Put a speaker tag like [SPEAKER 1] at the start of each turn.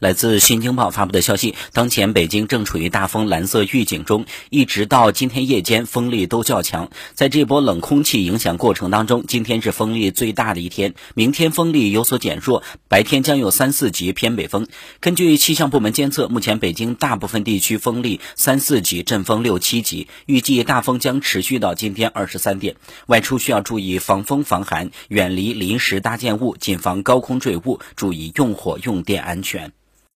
[SPEAKER 1] 来自新京报发布的消息当前北京正处于大风蓝色预警中一直到今天夜间风力都较强。在这波冷空气影响过程当中今天是风力最大的一天明天风力有所减弱白天将有三四级偏北风。根据气象部门监测目前北京大部分地区风力三四级阵风六七级预计大风将持续到今天二十三点。外出需要注意防风防寒远离临时搭建物谨防高空坠物注意用火用电安全。